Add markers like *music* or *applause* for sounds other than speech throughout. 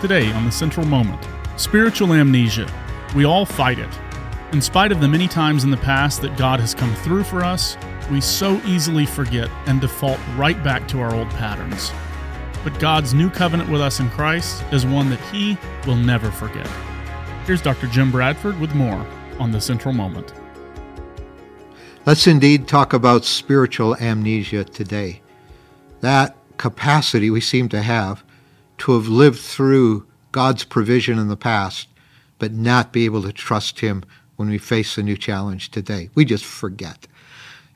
Today on the Central Moment Spiritual amnesia. We all fight it. In spite of the many times in the past that God has come through for us, we so easily forget and default right back to our old patterns. But God's new covenant with us in Christ is one that He will never forget. Here's Dr. Jim Bradford with more on the Central Moment. Let's indeed talk about spiritual amnesia today. That capacity we seem to have to have lived through God's provision in the past, but not be able to trust Him when we face a new challenge today. We just forget.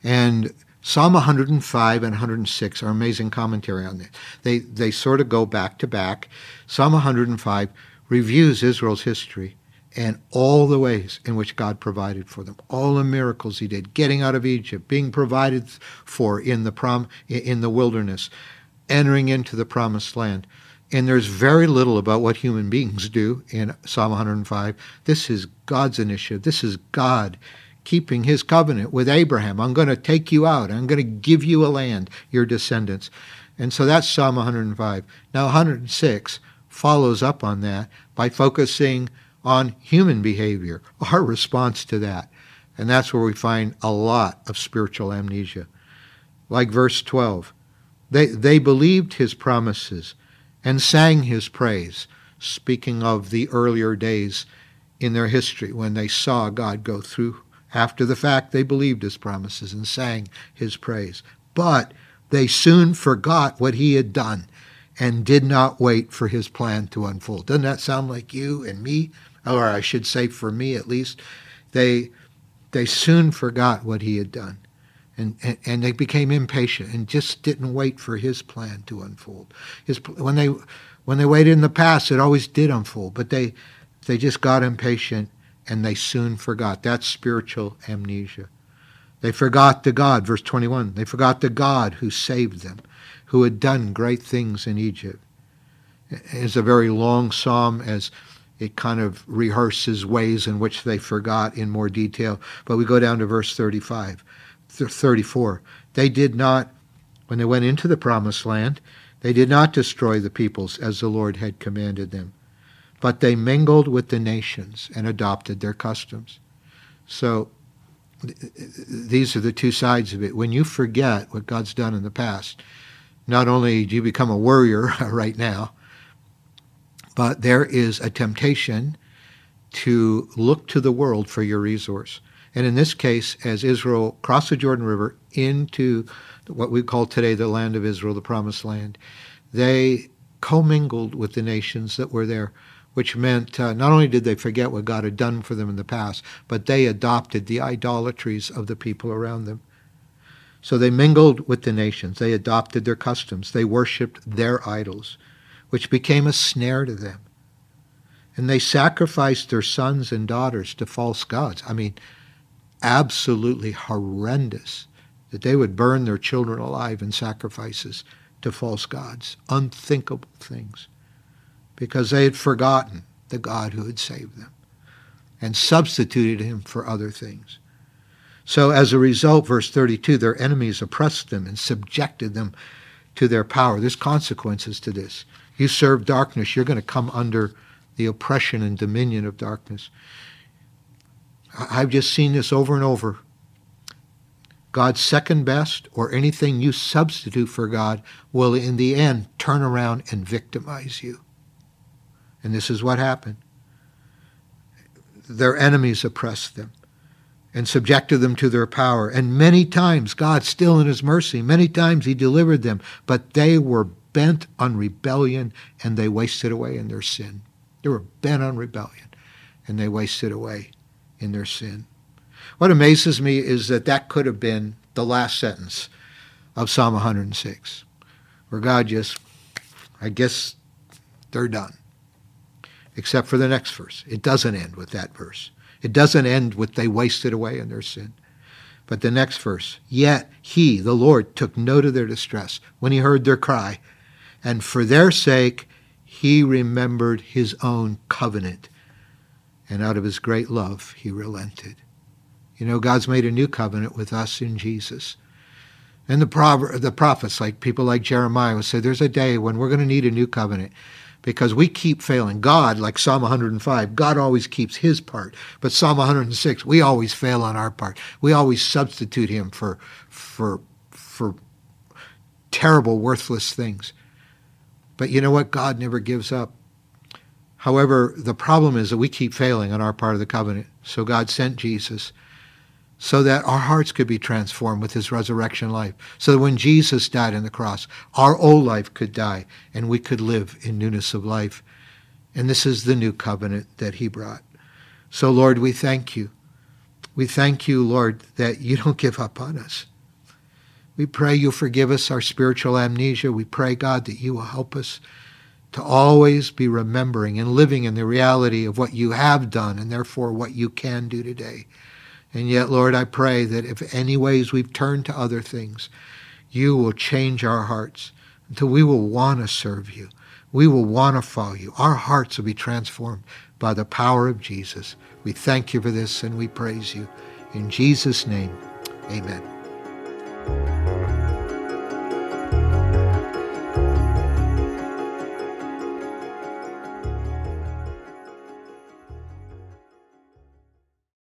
And Psalm 105 and 106 are amazing commentary on this. They, they sort of go back to back. Psalm 105 reviews Israel's history and all the ways in which God provided for them, all the miracles He did, getting out of Egypt, being provided for in the prom in the wilderness, entering into the promised land. And there's very little about what human beings do in Psalm 105. This is God's initiative. This is God keeping his covenant with Abraham. I'm going to take you out. I'm going to give you a land, your descendants. And so that's Psalm 105. Now 106 follows up on that by focusing on human behavior, *laughs* our response to that. And that's where we find a lot of spiritual amnesia. Like verse 12, they, they believed his promises and sang his praise, speaking of the earlier days in their history when they saw God go through. After the fact, they believed his promises and sang his praise. But they soon forgot what he had done and did not wait for his plan to unfold. Doesn't that sound like you and me? or I should say for me at least, they they soon forgot what he had done. And, and, and they became impatient and just didn't wait for his plan to unfold. His, when they when they waited in the past, it always did unfold, but they they just got impatient and they soon forgot. That's spiritual amnesia. They forgot the God, verse 21. They forgot the God who saved them, who had done great things in Egypt. It's a very long psalm as it kind of rehearses ways in which they forgot in more detail. But we go down to verse 35, 34. They did not, when they went into the promised land, they did not destroy the peoples as the Lord had commanded them, but they mingled with the nations and adopted their customs. So these are the two sides of it. When you forget what God's done in the past, not only do you become a worrier *laughs* right now, but there is a temptation to look to the world for your resource. And in this case, as Israel crossed the Jordan River into what we call today the land of Israel, the promised land, they commingled with the nations that were there, which meant uh, not only did they forget what God had done for them in the past, but they adopted the idolatries of the people around them. So they mingled with the nations. They adopted their customs. They worshiped their idols which became a snare to them. And they sacrificed their sons and daughters to false gods. I mean, absolutely horrendous that they would burn their children alive in sacrifices to false gods. Unthinkable things. Because they had forgotten the God who had saved them and substituted him for other things. So as a result, verse 32, their enemies oppressed them and subjected them to their power. There's consequences to this. You serve darkness, you're going to come under the oppression and dominion of darkness. I've just seen this over and over. God's second best or anything you substitute for God will in the end turn around and victimize you. And this is what happened. Their enemies oppressed them and subjected them to their power. And many times, God, still in his mercy, many times he delivered them, but they were bent on rebellion and they wasted away in their sin. They were bent on rebellion and they wasted away in their sin. What amazes me is that that could have been the last sentence of Psalm 106, where God just, I guess they're done. Except for the next verse. It doesn't end with that verse. It doesn't end with they wasted away in their sin. But the next verse, yet he, the Lord, took note of their distress when he heard their cry and for their sake he remembered his own covenant. And out of his great love, he relented. You know, God's made a new covenant with us in Jesus. And the, prover- the prophets, like people like Jeremiah, would say, there's a day when we're going to need a new covenant. because we keep failing. God, like Psalm 105, God always keeps his part. But Psalm 106, we always fail on our part. We always substitute him for, for, for terrible, worthless things. But you know what? God never gives up. However, the problem is that we keep failing on our part of the covenant. So God sent Jesus so that our hearts could be transformed with his resurrection life. So that when Jesus died on the cross, our old life could die and we could live in newness of life. And this is the new covenant that he brought. So, Lord, we thank you. We thank you, Lord, that you don't give up on us. We pray you forgive us our spiritual amnesia. We pray, God, that you will help us to always be remembering and living in the reality of what you have done and therefore what you can do today. And yet, Lord, I pray that if any ways we've turned to other things, you will change our hearts until we will want to serve you. We will want to follow you. Our hearts will be transformed by the power of Jesus. We thank you for this and we praise you. In Jesus' name, amen.